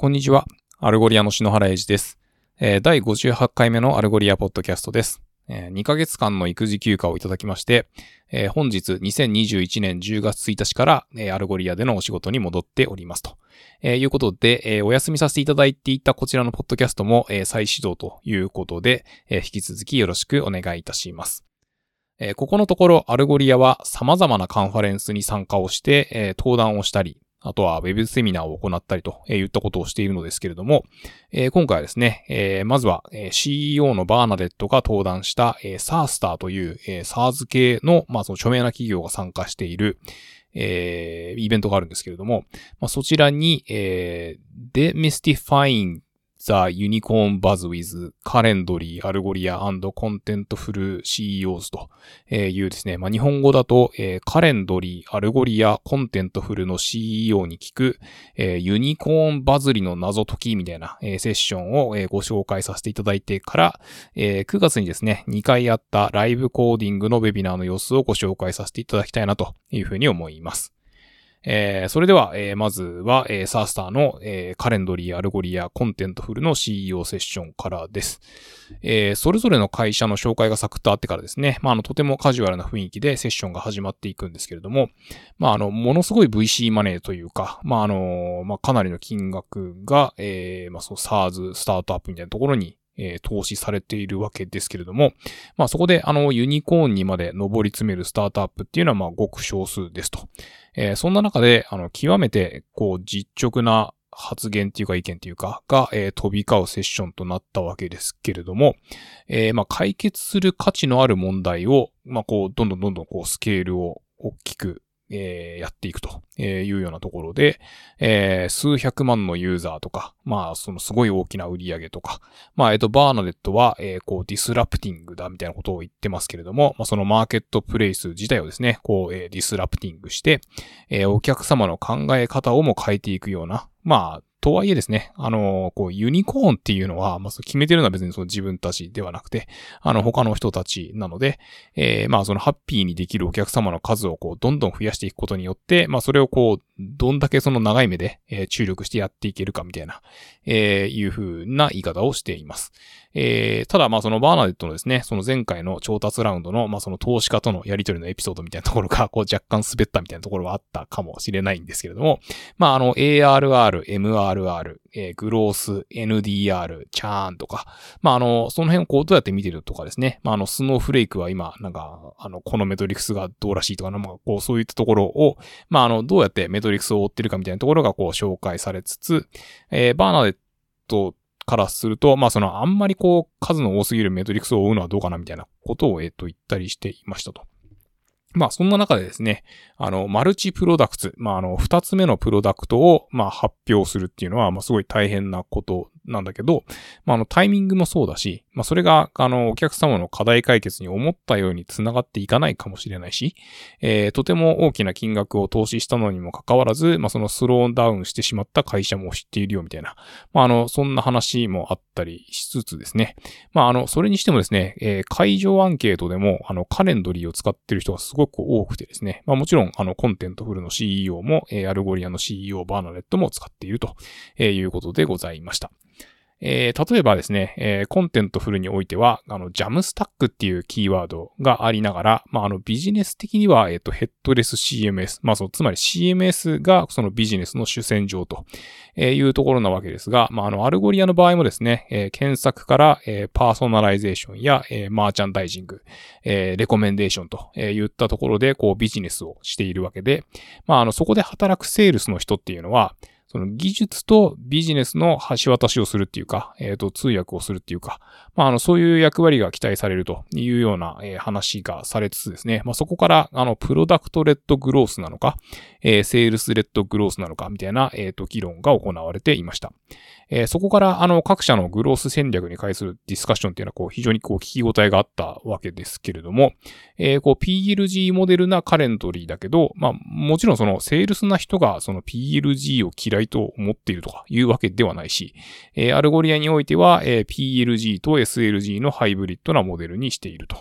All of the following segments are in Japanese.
こんにちは。アルゴリアの篠原英二です。えー、第58回目のアルゴリアポッドキャストです。えー、2ヶ月間の育児休暇をいただきまして、えー、本日2021年10月1日から、えー、アルゴリアでのお仕事に戻っておりますと、えー、いうことで、えー、お休みさせていただいていたこちらのポッドキャストも、えー、再始動ということで、えー、引き続きよろしくお願いいたします。ここのところ、アルゴリアは様々なカンファレンスに参加をして、登壇をしたり、あとはウェブセミナーを行ったりといったことをしているのですけれども、えー、今回はですね、えー、まずは CEO のバーナデットが登壇した、えー、 SaaStr という、えー、SARS 系の、まあ、その著名な企業が参加している、えー、イベントがあるんですけれども、まあ、そちらに、えー、Demystifying The Unicorn Buzz with Calendly, Algolia and Contentful CEOs というですね、まあ、日本語だと、えー、カレンドリー、アルゴリア、コンテントフルの CEO に聞く、えー、ユニコーンバズりの謎解きみたいな、えー、セッションを、えー、ご紹介させていただいてから、えー、9月にですね、2回あったライブコーディングのウェビナーの様子をご紹介させていただきたいなというふうに思います。えー、それでは、えー、まずは、えー、 SaaStr の、えー、 Calendly、Algolia、Contentful の CEO セッションからです。えー、それぞれの会社の紹介がサクッとあってからですね、まあ、あの、とてもカジュアルな雰囲気でセッションが始まっていくんですけれども、まあ、あの、ものすごい VC マネーというか、まあ、あの、まあ、かなりの金額が、えー、まあ、そう、SARS、スタートアップみたいなところに、え、投資されているわけですけれども、まあそこであのユニコーンにまで上り詰めるスタートアップっていうのはまあごく少数ですと。え、そんな中で、あの、極めてこう実直な発言っていうか意見っていうかが、えー、飛び交うセッションとなったわけですけれども、えー、まあ解決する価値のある問題を、まあこう、どんどんどんどんこうスケールを大きくえー、やっていくというようなところで、えー、数百万のユーザーとか、まあ、そのすごい大きな売り上げとか、まあ、えっ、と、バーナデットは、えー、こう、 disrupting だみたいなことを言ってますけれども、まあ、そのマーケットプレイス自体をですね、こう、えー、 disrupting して、えー、お客様の考え方をも変えていくような、まあ、とはいえですね、あの、こう、ユニコーンっていうのは、まあ、決めてるのは別にその自分たちではなくて、あの、他の人たちなので、えー、まあ、そのハッピーにできるお客様の数をこう、どんどん増やしていくことによって、まあ、それをこう、どんだけその長い目で、えー、注力してやっていけるかみたいな、えー、いう風な言い方をしています。えー、ただまあそのバーナデットのですね、その前回の調達ラウンドの、まあその投資家とのやり取りのエピソードみたいなところが、こう若干滑ったみたいなところはあったかもしれないんですけれども、まああの ARR、MR、RR、えー、グロース、NDR、チャーンとか、まああの、その辺をこうどうやって見てるとかですね、まああのスノーフレークは今、なんか、あの、このメトリクスがどうらしいとか、まあこうそういったところを、まああの、どうやってメトリクスを追ってるかみたいなところがこう紹介されつつ、えー、バーナデットからすると、まあそのあんまりこう数の多すぎるメトリクスを追うのはどうかなみたいなことを、えっ、と言ったりしていましたと。まあそんな中でですね、あの、マルチプロダクツ、まああの、二つ目のプロダクトを、まあ発表するっていうのは、まあすごい大変なことなんだけど、まあ、あの、タイミングもそうだし、まあ、それが、あの、お客様の課題解決に思ったように繋がっていかないかもしれないし、えー、とても大きな金額を投資したのにもかかわらず、まあ、そのスローダウンしてしまった会社も知っているよ、みたいな、まあ、あの、そんな話もあったりしつつですね、まあ、あの、それにしてもですね、えー、会場アンケートでも、あの、 Calendly を使ってる人がすごく多くてですね、まあ、もちろん、あの、 Contentful の CEO も、えー、アルゴリアの CEO バーナレットも使っているとえいうことでございました。えー、例えばですね、えー、 Contentful においては、あの、 Jamstack っていうキーワードがありながら、まあ、あの、ビジネス的には、えっ、ー、と、ヘッドレス CMS、まあ、その、つまり CMS がそのビジネスの主戦場というところなわけですが、まあ、あの、 Algolia の場合もですね、えー、検索から、えー、パーソナライゼーションや、えー、マーチャンダイジング、えー、レコメンデーションといったところで、こう、ビジネスをしているわけで、まあ、あの、そこで働くセールスの人っていうのは、その技術とビジネスの橋渡しをするっていうか、えっ、ー、と、通訳をするっていうか、まあ、あの、そういう役割が期待されるというような、えー、話がされつつですね、まあ、そこから、あの、プロダクトレッドグロースなのか、えー、セールスレッドグロースなのか、みたいな、えっ、と、議論が行われていました。えー、そこから、あの、各社のグロース戦略に関するディスカッションっていうのは、こう、非常にこう、聞き応えがあったわけですけれども、えー、こう、PLG モデルな Calendly だけど、まあ、もちろんその、セールスな人が、その PLG を嫌いと思っているとかいうわけではないし、えー、 Algolia においては、えー、PLG と SLG のハイブリッドなモデルにしていると。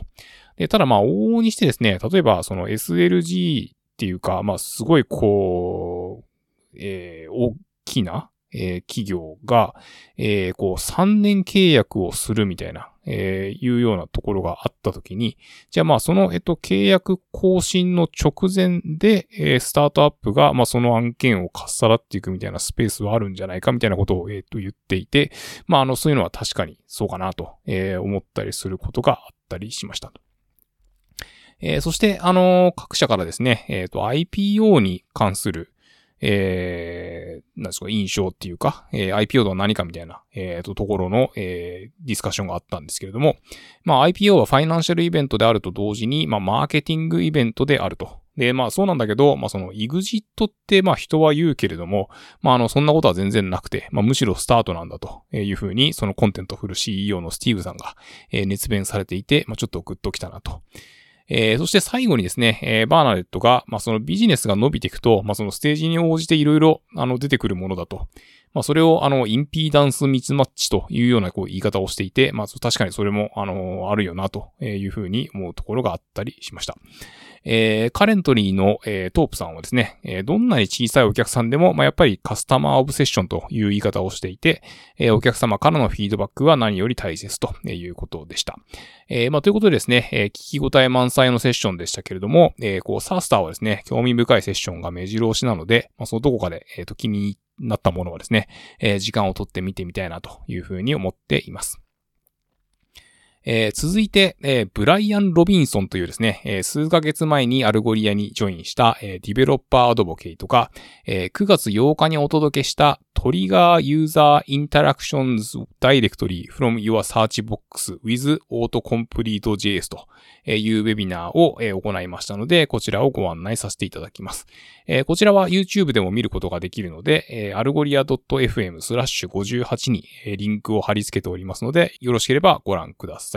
でただ、まあ、往々にしてですね、例えば、その SLG っていうか、まあ、すごいこう、えー、大きなえー、企業が、えー、こう3年契約をするみたいな、えー、いうようなところがあったときに、じゃあまあその、えっと、契約更新の直前で、えー、スタートアップが、まあその案件をかっさらっていくみたいなスペースはあるんじゃないかみたいなことを、えっと、言っていて、まああの、そういうのは確かにそうかなと、えー、思ったりすることがあったりしました。えー、そして、あのー、各社からですね、えっ、ー、と、IPO に関する、えー、なんですか、印象っていうか、えー、IPO とは何かみたいな、えー、と、ところの、えー、ディスカッションがあったんですけれども、まあ、IPO はファイナンシャルイベントであると同時に、まあ、マーケティングイベントであると。で、まあ、そうなんだけど、まあ、その、イグジットって、まあ、人は言うけれども、まあ、あの、そんなことは全然なくて、まあ、むしろスタートなんだというふうに、そのコンテントフル CEO のスティーブさんが、熱弁されていて、まあ、ちょっとグッときたなと。えー、そして最後にですね、えー、バーナデットが、まあ、そのビジネスが伸びていくと、まあ、そのステージに応じていろいろ、あの、出てくるものだと。まあ、それを、あの、インピーダンスミスマッチというような、こう、言い方をしていて、まあ、確かにそれも、あの、あるよな、というふうに思うところがあったりしました。えー、カレントリーの、えー、トープさんはですね、えー、どんなに小さいお客さんでも、まあ、やっぱりカスタマーオブセッションという言い方をしていて、えー、お客様からのフィードバックは何より大切ということでした。えー、まあ、ということでですね、えー、聞き応え満載のセッションでしたけれども、えー、こう、サースターはですね、興味深いセッションが目白押しなので、まあ、そのどこかで、えっ、と、気になったものはですね、え、時間をとって見てみたいなというふうに思っています。えー、続いて、えー、ブライアン・ロビンソンというですね、えー、数ヶ月前に Algolia にジョインした、えディベロッパーアドボケイトが、え9月8日にお届けしたトリガーユーザーインタラクションズダイレクトリー from your search box with autocomplete.js というウェビナーを行いましたので、こちらをご案内させていただきます。こちらは YouTube でも見ることができるので、 Algolia .fm スラッシュ58にリンクを貼り付けておりますので、よろしければご覧ください。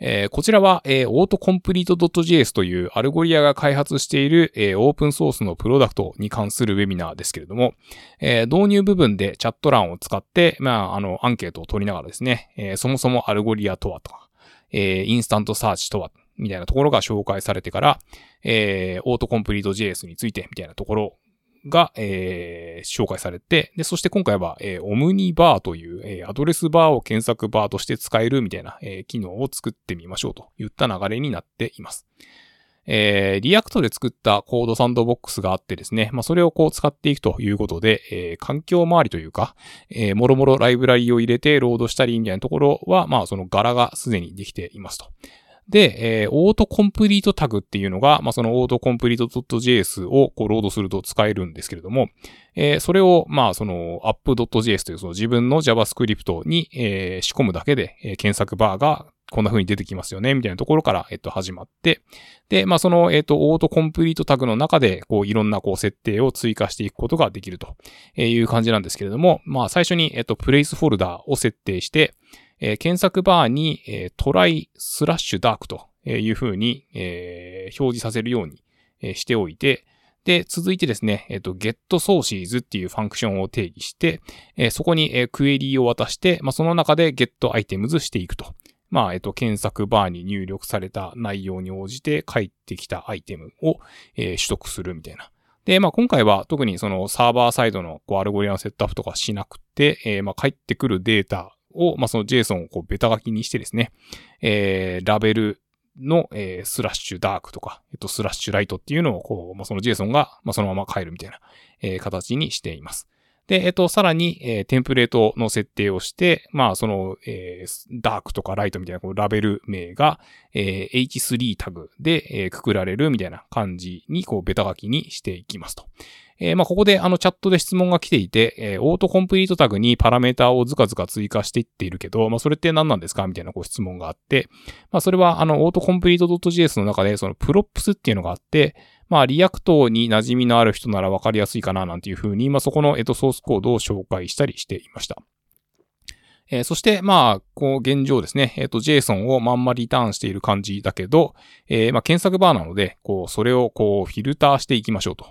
えー、こちらは、えー、autocomplete.js という Algolia が開発している、えー、オープンソースのプロダクトに関するウェビナーですけれども、えー、導入部分でチャット欄を使って、まあ、あの、アンケートを取りながらですね、えー、そもそも Algolia とはとか、えー、 InstantSearch とは、みたいなところが紹介されてから、えー、 Autocomplete JS について、みたいなところが、えー、紹介されて、で、そして今回は、えー、 Omnibar という、えー、アドレスバーを検索バーとして使えるみたいな、えー、機能を作ってみましょうといった流れになっています。えー、 React で作った CodeSandbox があってですね、まあ、それをこう使っていくということで、えー、環境周りというか、えー、もろもろライブラリを入れてロードしたりみたいなところは、まあ、そのガワがすでにできていますと。で、えー、 autocomplete タグっていうのが、まあ、そのオートコンプリート .js をこうロードすると使えるんですけれども、えー、それを、まあ、その app.js というその自分の JavaScript に、えー、仕込むだけで、えー、検索バーがこんな風に出てきますよね、みたいなところから、えっと、始まって、で、まあ、その、えっと、オートコンプリートタグの中で、こう、いろんな、こう、設定を追加していくことができるという感じなんですけれども、まあ、最初に、えっと、プレイスフォルダーを設定して、え、検索バーに、えー、トライスラッシュダークというふうに、え、表示させるように、えしておいて、で、続いてですね、えっ、と、get sources っていうファンクションを定義して、えそこに、えクエリーを渡して、まあ、その中で get items していくと。まあ、えっ、と、検索バーに入力された内容に応じて返ってきたアイテムを、え取得するみたいな。で、まあ、今回は特にそのサーバーサイドのこう Algolia のセットアップとかしなくて、えー、まあ、返ってくるデータを、まあ、その JSON をこうベタ書きにしてですね、えー、ラベルの、えー、スラッシュダークとか、えっと、スラッシュライトっていうのを、こう、まあ、その JSON が、まあ、そのまま変えるみたいな、えー、形にしています。で、えっと、さらに、えー、テンプレートの設定をして、まあ、その、えー、ダークとかライトみたいなこうラベル名が、えー、H3 タグで、えー、くくられるみたいな感じに、こう、ベタ書きにしていきますと。えー、まあ、ここであのチャットで質問が来ていて、えー、 autocomplete タグにパラメータをずかずか追加していっているけど、まあ、それって何なんですか？みたいなご質問があって、まあ、それはあのオートコンプリート .js の中でその props っていうのがあって、まあ、 React に馴染みのある人ならわかりやすいかななんていうふうに、まあ、そこの、えっと、ソースコードを紹介したりしていました。えー、そして、まあ、こう、現状ですね、えーっと、JSON をまんまリターンしている感じだけど、えー、まあ、検索バーなので、こう、それをこう、フィルターしていきましょうと。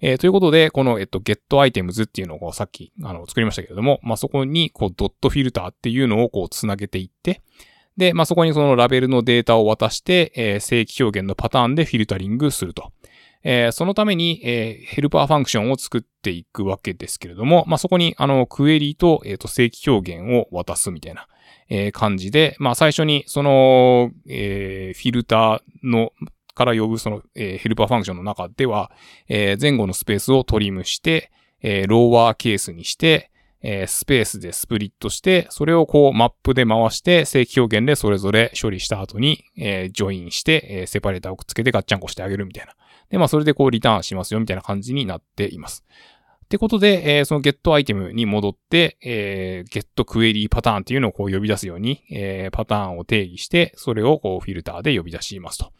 えー、ということで、この、えっと、getItems っていうのをさっき、あの、作りましたけれども、まあ、そこに、こう、.filter っていうのをこう、つなげていって、で、まあ、そこにそのラベルのデータを渡して、えー、正規表現のパターンでフィルタリングすると。えー、そのために、えー、ヘルパーファンクションを作っていくわけですけれども、まあ、そこに、あの、クエリと、えーっと、正規表現を渡すみたいな、えー、感じで、まあ、最初に、その、えー、フィルターの、から呼ぶその、えー、ヘルパーファンクションの中では、えー、前後のスペースをトリムして、えー、 lower case にして、えー、スペースでスプリットして、それをこうマップで回して、正規表現でそれぞれ処理した後に、えー、ジョインして、えー、セパレーターをくっつけてガッチャンコしてあげるみたいな。で、まあそれでこうリターンしますよみたいな感じになっています。ってことで、えー、その getItems に戻って、えー、 getQueryPattern っていうのをこう呼び出すように、えー、パターンを定義して、それをこうフィルターで呼び出しますと。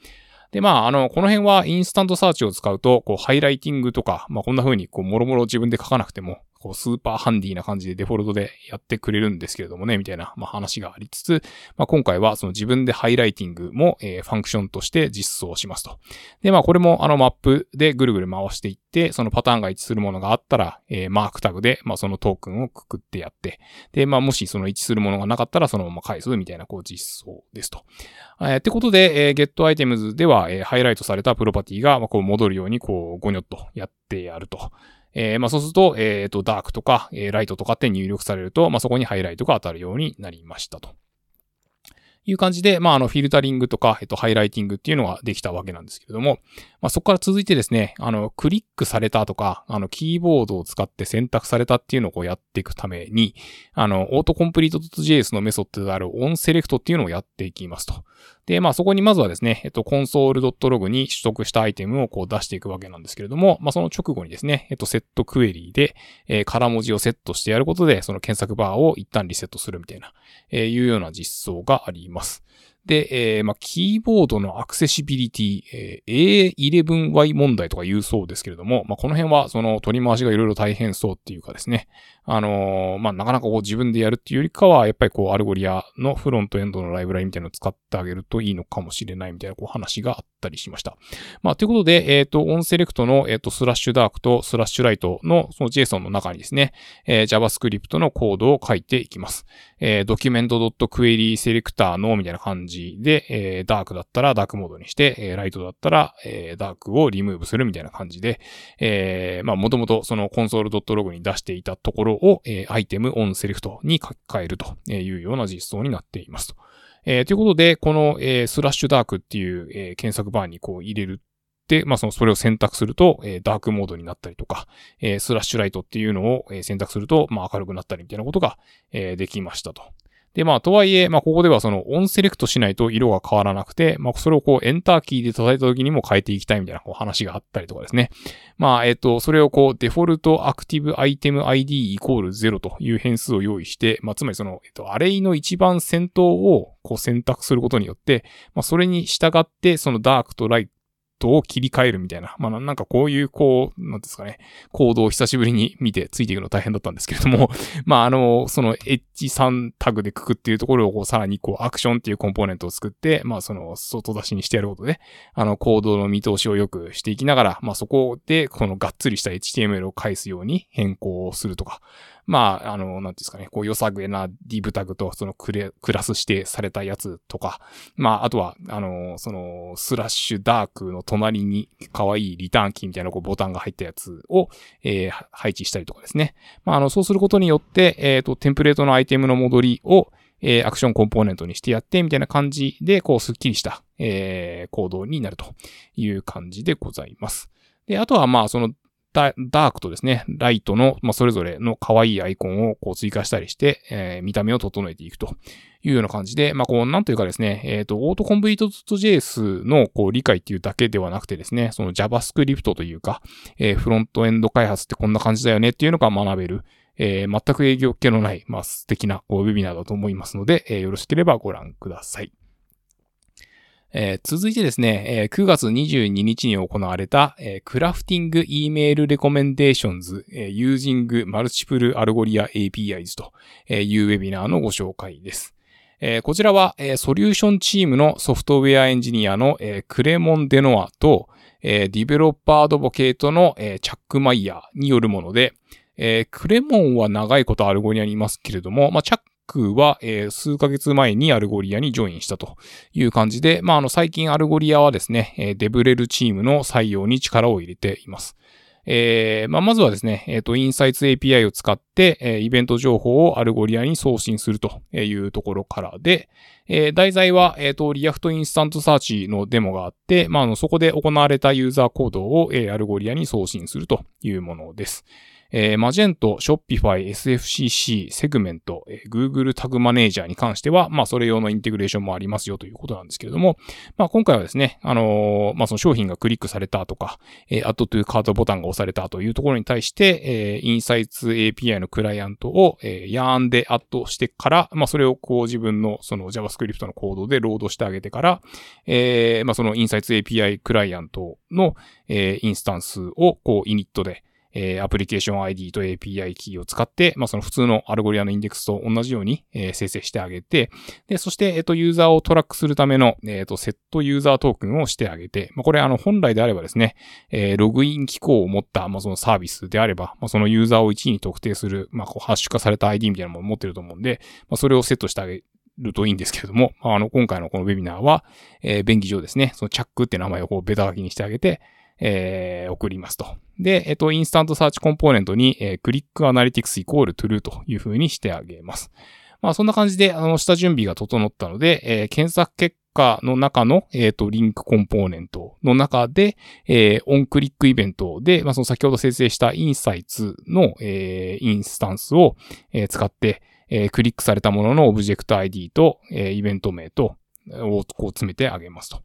で、まあ、あの、この辺は InstantSearch を使うと、こう、ハイライティングとか、まあ、こんな風に、こう、もろもろ自分で書かなくても、こう、 super handy な感じでデフォルトでやってくれるんですけれどもね、みたいな、まあ、話がありつつ、まあ、今回はその自分でハイライティングも、えー、ファンクションとして実装しますと。で、まあ、これもあのマップでぐるぐる回していって、そのパターンが一致するものがあったら、えー、マークタグで、まあ、そのトークンをくくってやって、で、まあ、もしその一致するものがなかったら、そのまま返すみたいな、こう、実装ですと。えー、ってことで、えー、GetItems では、えー、ハイライトされたプロパティが、まあ、こう戻るように、こう、ゴニョッとやってやると。えー、まあそうすると、えっ、ー、と、ダークとか、えー、ライトとかって入力されると、まあそこにハイライトが当たるようになりましたと。いう感じで、まあ、あの、フィルタリングとか、えっと、ハイライティングっていうのができたわけなんですけれども、まあ、そこから続いてですね、あの、クリックされたとか、あの、キーボードを使って選択されたっていうのをこうやっていくために、あの、オートコンプリート .js のメソッドであるオンセレクトっていうのをやっていきますと。で、まあそこにまずはですね、えっと、console.log に取得したアイテムをこう出していくわけなんですけれども、まあその直後にですね、えっと、セットクエリーで、えー、空文字をセットしてやることで、その検索バーを一旦リセットするみたいな、えー、いうような実装があります。で、えー、まあ、キーボードのアクセシビリティ、えー、A11Y 問題とか言うそうですけれども、まあ、この辺はその取り回しがいろいろ大変そうっていうかですね、あのー、まあ、なかなかこう自分でやるっていうよりかは、やっぱりこう Algolia のフロントエンドのライブラリみたいなのを使ってあげるといいのかもしれないみたいなこう話があったりしました。まあ、ということで、えーっと、 onSelect の、えーっと、 slash dark と slash light のその JSON の中にですね、えー、JavaScript のコードを書いていきます。えー、document.querySelector のみたいな感じで、えー、ダークだったらダークモードにして、えー、ライトだったら、えー、ダークをリムーブするみたいな感じで、えー、まあ、もともとその console.log に出していたところを、えー、 item.onSelect に書き換えるというような実装になっていますと。えー、ということで、この、えー、 slash dark っていう、えー、検索バーにこう入れるで、まあ、その、それを選択すると、えー、ダークモードになったりとか、えー、 slash light っていうのを、えー、選択すると、まあ、明るくなったりみたいなことが、えー、できましたと。で、まあ、とはいえ、まあ、ここではその、 onSelect しないと色が変わらなくて、まあ、それをこう、エンターキーで叩いた時にも変えていきたいみたいなこう話があったりとかですね。まあ、えっ、と、それをこう、デフォルトアクティブアイテム ID イコール0という変数を用意して、まあ、つまりその、えっ、と、アレイの一番先頭をこう選択することによって、まあ、それに従って、そのダークとライトを切り替えるみたいな。まあなんかこういうこう、なんですかね、コードを久しぶりに見てついていくの大変だったんですけれども、まああの、その H3 タグでくくっていうところをこうさらにこうアクションっていうコンポーネントを作って、まあその外出しにしてやることで、あのコードの見通しを良くしていきながら、まあそこでこのがっつりした HTML を返すように変更をするとか、まあ、あの、なんですかね、こう、良さげな div タグと、そのクレ、クラス指定されたやつとか、まあ、あとは、あの、その、スラッシュダークの隣に可愛いリターンキーみたいなこうボタンが入ったやつを、えー、配置したりとかですね。まあ、あの、そうすることによって、えっ、ー、と、テンプレートのアイテムの戻りを、えー、アクションコンポーネントにしてやって、みたいな感じで、こう、スッキリした、えー、コードになるという感じでございます。で、あとはまあ、そのダークとですね、ライトの、まあ、それぞれの可愛いアイコンをこう追加したりして、えー、見た目を整えていくというような感じで、まあ、こう、なんというかですね、えっ、ー、と、オートコンプリート .js のこう理解っていうだけではなくてですね、その JavaScript というか、えー、フロントエンド開発ってこんな感じだよねっていうのが学べる、えー、全く営業系のない、まあ、素敵なこうウェビナーだと思いますので、えー、よろしければご覧ください。えー、続いてですね、えー、9月22日に行われた、えー、クラフティング E-Mail Recommendations、えー、Using Multiple Algoria APIs というウェビナーのご紹介です。えー、こちらは、えー、ソリューションチームのソフトウェアエンジニアの、えー、クレモン・デノアと、えー、 developer advocate の、えー、チャック・マイヤーによるもので、えー、クレモンは長いこと Algolia にいますけれども、まあ、チャックは、えー、数ヶ月前に Algolia にジョインしたという感じで、まあ、あの、最近 Algolia はですね、え DevRel チームの採用に力を入れています。えー、まあ、まずはですね、えーっと、 Insights API を使って、えー、イベント情報を Algolia に送信するというところからで、えー、題材は、えーっと、 React InstantSearch のデモがあって、まあ、あの、そこで行われたユーザー行動を、えー、 Algolia に送信するというものです。えー、 Magento、Shopify、SFCC、 Segment、えー、Google タグマネージャーに関しては、まあ、それ用のインテグレーションもありますよということなんですけれども、まあ、今回はですね、あのー、まあ、その商品がクリックされたとか、えー、 add to cart ボタンが押されたというところに対して、えー、インサイツ API のクライアントを、えー、ヤーンでアットしてから、まあ、それをこう自分のその JavaScript のコードでロードしてあげてから、えー、まあ、そのインサイツ API クライアントの、えー、インスタンスをこう init で、えー、アプリケーション ID と API キーを使って、まあ、その普通の Algolia のインデックスと同じように、えー、生成してあげて、で、そして、えーっと、ユーザーをトラックするための、えっ、と、 setUserToken をしてあげて、まあ、これ、あの、本来であればですね、え、ログイン機構を持った、まあ、そのサービスであれば、まあ、そのユーザーを一意に特定する、まあ、こう、ハッシュ化された ID みたいなものを持ってると思うんで、まあ、それをセットしてあげるといいんですけれども、まあの、今回のこのウェビナーは、えー、便宜上ですね、その Chuck って名前をこうベタ書きにしてあげて、えー、送りますと。で、えっと、 InstantSearch コンポーネントに、えー、 clickAnalytics イコール true という風にしてあげます。まあ、そんな感じで、あの、下準備が整ったので、えー、検索結果の中の、えっ、と、リンクコンポーネントの中で、え、 onClick イベントで、まあ、その先ほど生成した Insights の、え、インスタンスを、え、使って、え、クリックされたもののオブジェクト ID と、え、イベント名と、をこう詰めてあげますと。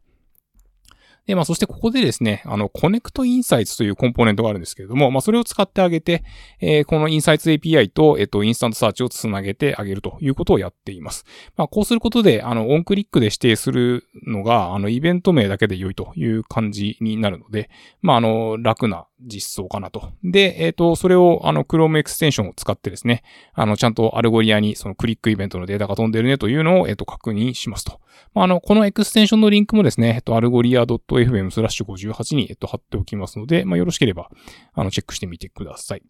で、まあ、そしてここでですね、あの、コネクトインサイツというコンポーネントがあるんですけれども、まあ、それを使ってあげて、えー、このインサイツ API と、えっ、と、 InstantSearch をつなげてあげるということをやっています。まあ、こうすることで、あの、 onClick で指定するのが、あの、イベント名だけで良いという感じになるので、まあ、あの、楽な実装かなと。で、えっ、ー、と、それを、あの、Chrome エクステンションを使ってですね、あの、ちゃんと Algolia にそのクリックイベントのデータが飛んでるねというのを、えっ、ー、と、確認しますと。まあ、あの、このエクステンションのリンクもですね、えっと、 Algolia .fm スラッシュ58に、えっと、貼っておきますので、まあ、よろしければ、あの、チェックしてみてください。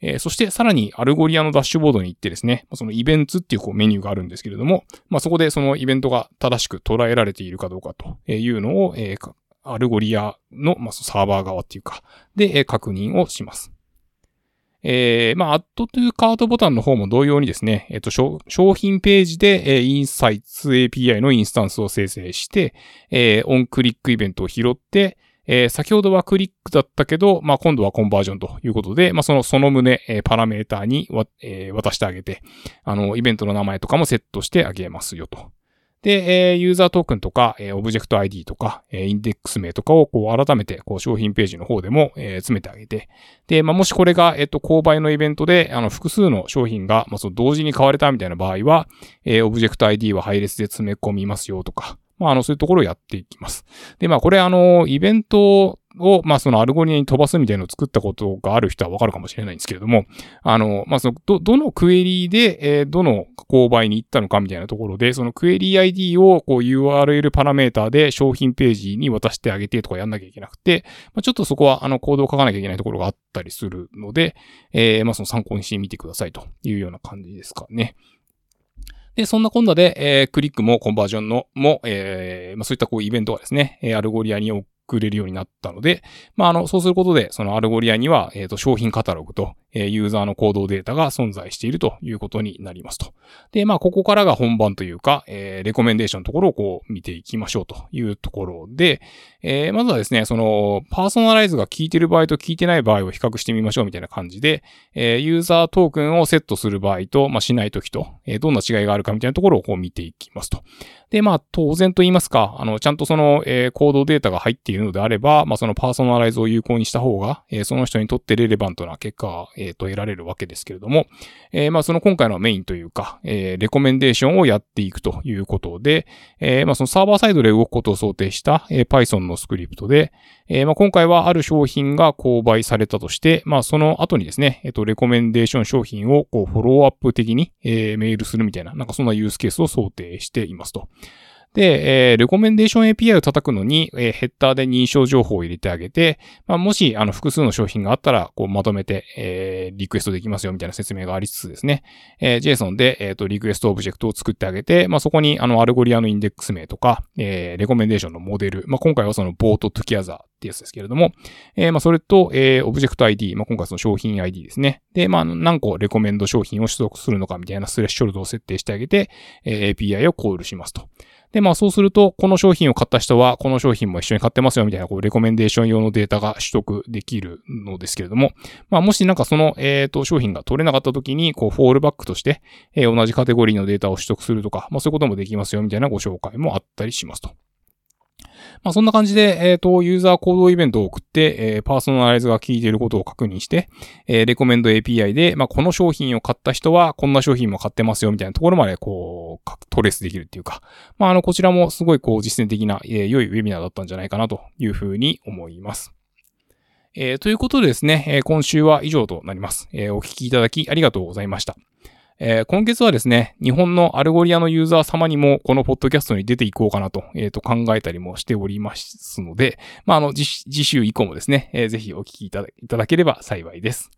えー、そしてさらに Algolia のダッシュボードに行ってですね、そのイベントっていうこうメニューがあるんですけれども、まあ、そこでそのイベントが正しく捉えられているかどうかというのを、えー、 Algolia の、まあ、サーバー側っていうか、で、確認をします。えー、まあ、 Add to Cart ボタンの方も同様にですね、えっ、と、商品ページで、えー、 Insights API のインスタンスを生成して、えー、 onClick イベントを拾って、えー、先ほどはクリックだったけど、まあ、今度はコンバージョンということで、まあ、その、その旨、えー、パラメーターにわ、えー、渡してあげて、あの、イベントの名前とかもセットしてあげますよと。で、え、ユーザートークンとか、え、オブジェクト ID とか、え、インデックス名とかをこう改めてこう商品ページの方でも、え、詰めてあげて、で、まあ、もしこれが、えっ、と、購買のイベントで、あの、複数の商品が、まあ、その同時に買われたみたいな場合は、え、オブジェクト ID は配列で詰め込みますよとか、まあ、あの、そういうところをやっていきます。で、まあ、これ、あの、イベントを、まあ、その Algolia に飛ばすみたいなのを作ったことがある人はわかるかもしれないんですけれども、あの、まあ、その、ど、どのクエリで、えー、どの購買に行ったのかみたいなところで、そのクエリー ID をこう URL パラメータで商品ページに渡してあげてとかやんなきゃいけなくて、まあ、ちょっとそこはあのコードを書かなきゃいけないところがあったりするので、えー、まあ、その参考にしてみてくださいというような感じですかね。で、そんなこんなで、えー、クリックもコンバージョンのも、えー、まあ、そういったこうイベントがですね、え Algolia に送れるようになったので、まあ、あの、そうすることで、その Algolia には、えっ、ー、と、商品カタログと、えユーザーの行動データが存在しているということになりますと。で、まあ、ここからが本番というか、えー、レコメンデーションのところをこう見ていきましょうというところで、えー、まずはですね、その、パーソナライズが効いてる場合と効いてない場合を比較してみましょうみたいな感じで、えー、ユーザートークンをセットする場合と、まあ、しないときと、えー、どんな違いがあるかみたいなところをこう見ていきますと。で、まあ、当然と言いますか、あの、ちゃんとその、えー、行動データが入っているいるのであれば、まあ、そのパーソナライズを有効にした方が、えー、その人にとってレレバントな結果が、えー、と、得られるわけですけれども、えー、まあ、その今回のメインというか、えー、レコメンデーションをやっていくということで、えー、まあ、そのサーバーサイドで動くことを想定した、えー、Python のスクリプトで、えー、まあ、今回はある商品が購買されたとして、まあ、その後にですね、えっ、と、レコメンデーション商品を、こう、フォローアップ的に、えー、メールするみたいな、なんかそんなユースケースを想定していますと。で、えー、レコメンデーション API を叩くのに、えー、ヘッダーで認証情報を入れてあげて、まあ、もし、あの、複数の商品があったら、こう、まとめて、えー、リクエストできますよ、みたいな説明がありつつですね、えー、JSON で、えっ、ー、と、リクエストオブジェクトを作ってあげて、まあ、そこに、あの、 Algolia のインデックス名とか、えー、レコメンデーションのモデル、まあ、今回はその、 Bought Together ってやつですけれども、えー、まあ、それと、えー、オブジェクト ID、まあ、今回その商品 ID ですね。で、まあ、何個レコメンド商品を取得するのかみたいなスレッショルドを設定してあげて、えー、API をコールしますと。で、まあそうすると、この商品を買った人は、この商品も一緒に買ってますよみたいな、こう、レコメンデーション用のデータが取得できるのですけれども、まあもしなんかその、えっ、と、商品が取れなかった時に、こう、フォールバックとして、え、同じカテゴリーのデータを取得するとか、まあそういうこともできますよみたいなご紹介もあったりしますと。まあ、そんな感じで、えっ、ー、と、ユーザー行動イベントを送って、えー、パーソナライズが効いていることを確認して、えー、レコメンド API で、まあ、この商品を買った人は、こんな商品も買ってますよ、みたいなところまで、こう、トレースできるっていうか、まあ、あの、こちらもすごい、こう、実践的な、えー、良いウェビナーだったんじゃないかな、というふうに思います。えー、ということでですね、え、今週は以上となります。え、お聞きいただきありがとうございました。えー、今月はですね、日本の Algolia のユーザー様にもこのポッドキャストに出ていこうかなと、えっ、ー、と考えたりもしておりますので、まあ、あの、次週以降もですね、えー、ぜひお聞きいただければ幸いです。